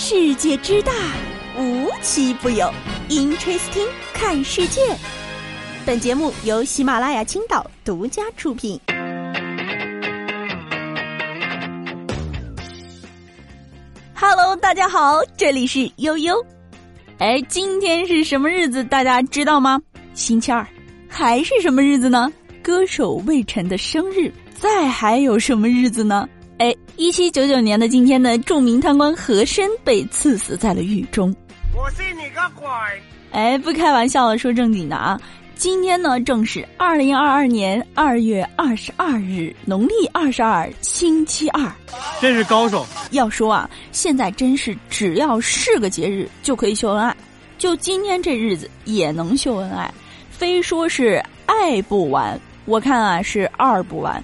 世界之大，无奇不有。Interesting，看世界。本节目由喜马拉雅青岛独家出品。Hello，大家好，这里是悠悠。哎，今天是什么日子？大家知道吗？星期二。还是什么日子呢？歌手魏晨的生日。再还有什么日子呢？哎，一七九九年的今天呢，著名贪官和珅被赐死在了狱中。我信你个鬼！哎，不开玩笑了，说正经的啊。今天呢，正是二零二二年二月二十二日，农历二十二，星期二。真是高手。要说啊，现在真是只要是个节日就可以秀恩爱，就今天这日子也能秀恩爱，非说是爱不完。我看啊，是二不完。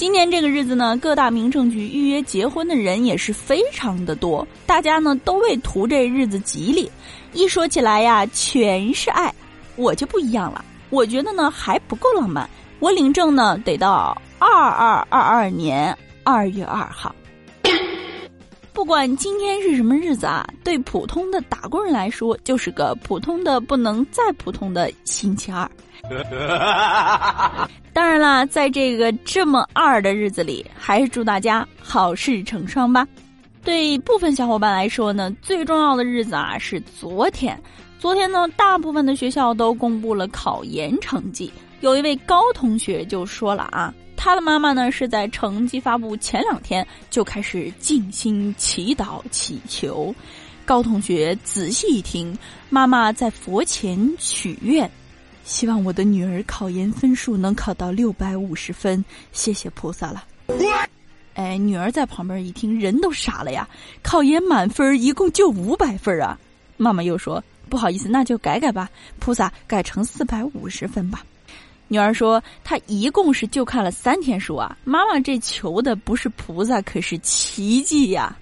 今年这个日子呢，各大民政局预约结婚的人也是非常的多，大家呢都为图这日子吉利。一说起来呀，全是爱。我就不一样了，我觉得呢还不够浪漫。我领证呢得到二二二二年二月二号。不管今天是什么日子啊，对普通的打工人来说，就是个普通的不能再普通的星期二。当然啦，在这个这么二的日子里，还是祝大家好事成双吧。对部分小伙伴来说呢，最重要的日子啊是昨天。昨天呢，大部分的学校都公布了考研成绩。有一位高同学就说了啊。他的妈妈呢，是在成绩发布前两天就开始静心祈祷祈求。高同学仔细一听，妈妈在佛前许愿，希望我的女儿考研分数能考到六百五十分，谢谢菩萨了。哎，女儿在旁边一听，人都傻了呀！考研满分一共就五百分啊！妈妈又说：“不好意思，那就改改吧，菩萨改成四百五十分吧。”女儿说：“她一共是就看了三天书啊！妈妈这求的不是菩萨，可是奇迹呀！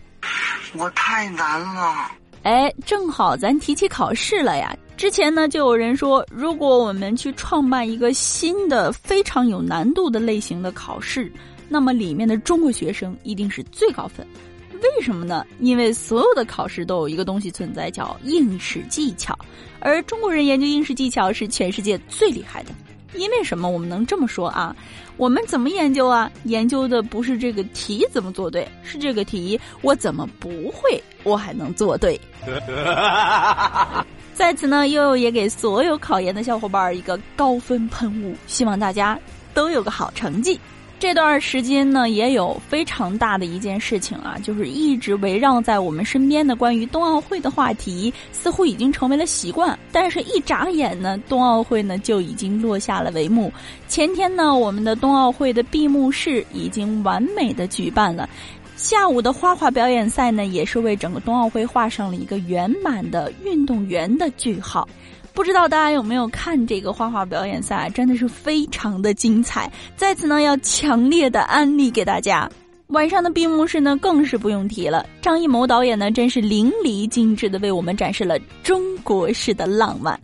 我太难了。哎，正好咱提起考试了呀。之前呢，就有人说，如果我们去创办一个新的、非常有难度的类型的考试，那么里面的中国学生一定是最高分。为什么呢？因为所有的考试都有一个东西存在，叫应试技巧，而中国人研究应试技巧是全世界最厉害的。”因为什么我们能这么说啊？我们怎么研究啊？研究的不是这个题怎么做对，是这个题我怎么不会，我还能做对。在此呢，悠悠也给所有考研的小伙伴一个高分喷雾，希望大家都有个好成绩。这段时间呢，也有非常大的一件事情啊，就是一直围绕在我们身边的关于冬奥会的话题，似乎已经成为了习惯。但是，一眨眼呢，冬奥会呢就已经落下了帷幕。前天呢，我们的冬奥会的闭幕式已经完美的举办了，下午的花滑表演赛呢，也是为整个冬奥会画上了一个圆满的运动员的句号。不知道大家有没有看这个花滑表演赛，真的是非常的精彩。在此呢，要强烈的安利给大家。晚上的闭幕式呢，更是不用提了。张艺谋导演呢，真是淋漓尽致的为我们展示了中国式的浪漫。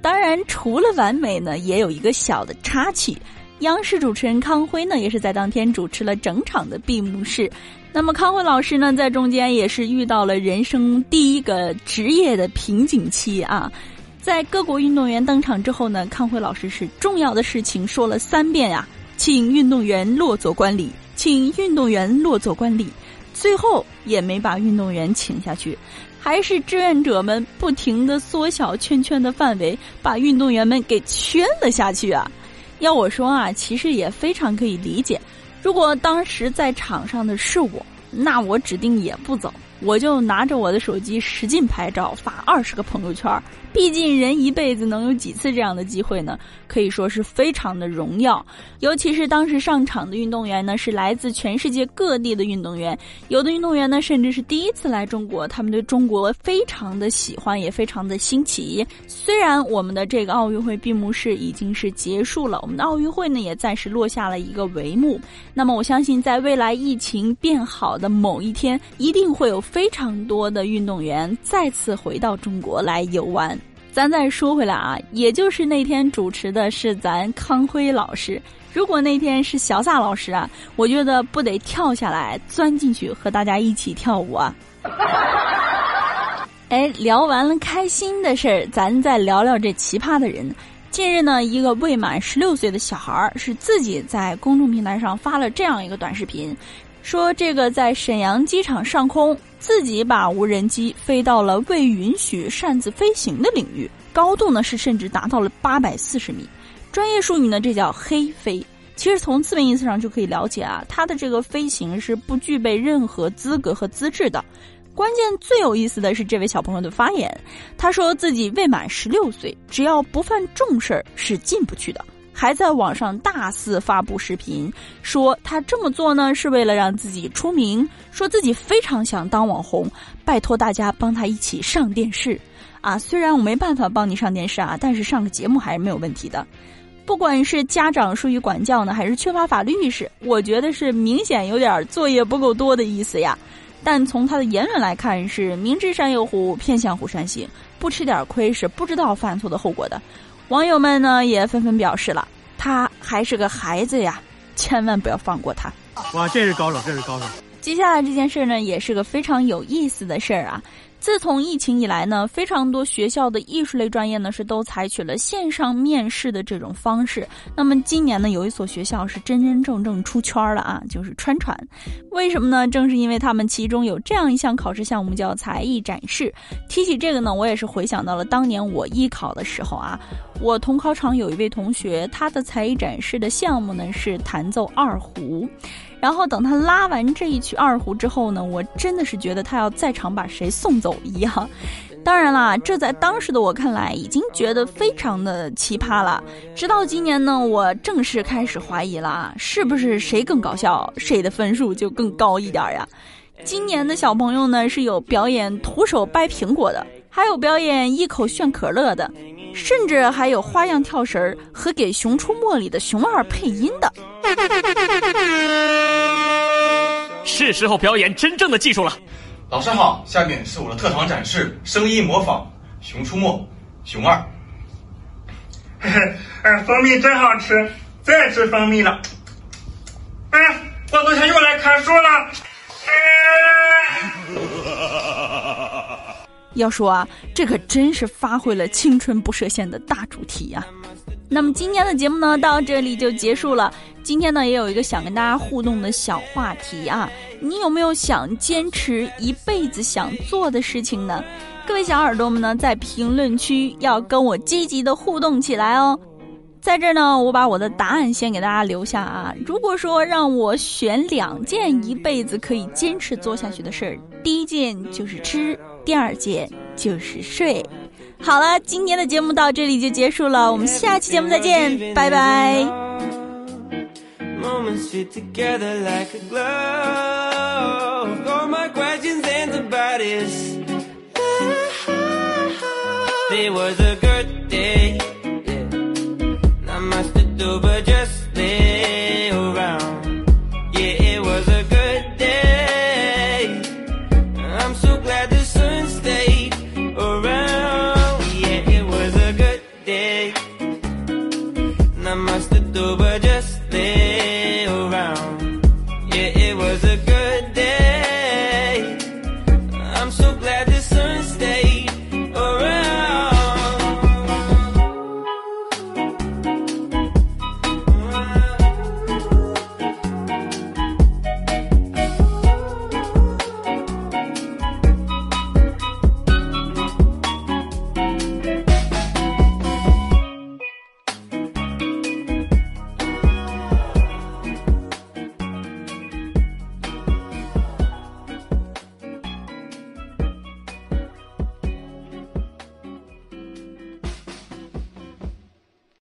当然，除了完美呢，也有一个小的插曲。央视主持人康辉呢，也是在当天主持了整场的闭幕式。那么康辉老师呢，在中间也是遇到了人生第一个职业的瓶颈期啊。在各国运动员登场之后呢，康辉老师是重要的事情说了三遍啊，请运动员落座观礼，请运动员落座观礼，最后也没把运动员请下去，还是志愿者们不停的缩小圈圈的范围，把运动员们给圈了下去啊。要我说啊，其实也非常可以理解，如果当时在场上的是我，那我指定也不走。我就拿着我的手机使劲拍照，发二十个朋友圈。毕竟人一辈子能有几次这样的机会呢？可以说是非常的荣耀。尤其是当时上场的运动员呢，是来自全世界各地的运动员。有的运动员呢，甚至是第一次来中国，他们对中国非常的喜欢，也非常的新奇。虽然我们的这个奥运会闭幕式已经是结束了，我们的奥运会呢也暂时落下了一个帷幕。那么我相信，在未来疫情变好的某一天，一定会有。非常多的运动员再次回到中国来游玩。咱再说回来啊，也就是那天主持的是咱康辉老师。如果那天是小撒老师啊，我觉得不得跳下来钻进去和大家一起跳舞啊！哎，聊完了开心的事儿，咱再聊聊这奇葩的人。近日呢，一个未满十六岁的小孩儿是自己在公众平台上发了这样一个短视频，说这个在沈阳机场上空自己把无人机飞到了未允许擅自飞行的领域，高度呢是甚至达到了八百四十米。专业术语呢，这叫黑飞。其实从字面意思上就可以了解啊，它的这个飞行是不具备任何资格和资质的。关键最有意思的是这位小朋友的发言，他说自己未满十六岁，只要不犯重事儿是进不去的，还在网上大肆发布视频，说他这么做呢是为了让自己出名，说自己非常想当网红，拜托大家帮他一起上电视。啊，虽然我没办法帮你上电视啊，但是上个节目还是没有问题的。不管是家长疏于管教呢，还是缺乏法律意识，我觉得是明显有点作业不够多的意思呀。但从他的言论来看，是明知山有虎，偏向虎山行，不吃点亏是不知道犯错的后果的。网友们呢也纷纷表示了，他还是个孩子呀，千万不要放过他。哇，这是高手，这是高手。接下来这件事呢，也是个非常有意思的事儿啊。自从疫情以来呢，非常多学校的艺术类专业呢是都采取了线上面试的这种方式。那么今年呢，有一所学校是真真正正出圈了啊，就是川传。为什么呢？正是因为他们其中有这样一项考试项目叫才艺展示。提起这个呢，我也是回想到了当年我艺考的时候啊，我同考场有一位同学，他的才艺展示的项目呢是弹奏二胡。然后等他拉完这一曲二胡之后呢，我真的是觉得他要在场把谁送走一样。当然啦，这在当时的我看来已经觉得非常的奇葩了。直到今年呢，我正式开始怀疑了，是不是谁更搞笑，谁的分数就更高一点呀？今年的小朋友呢，是有表演徒手掰苹果的，还有表演一口炫可乐的，甚至还有花样跳绳和给《熊出没》里的熊二配音的。是时候表演真正的技术了。老师好，下面是我的特长展示，声音模仿《熊出没》熊二。嘿嘿，哎，蜂蜜真好吃，最爱吃蜂蜜了。哎，我昨天又来砍树了。要说啊，这可真是发挥了青春不设限的大主题呀。那么今天的节目呢，到这里就结束了。今天呢，也有一个想跟大家互动的小话题啊，你有没有想坚持一辈子想做的事情呢？各位小耳朵们呢，在评论区要跟我积极的互动起来哦。在这儿呢，我把我的答案先给大家留下啊。如果说让我选两件一辈子可以坚持做下去的事儿，第一件就是吃，第二件就是睡。好了，今天的节目到这里就结束了，我们下期节目再见，拜拜。There was a girl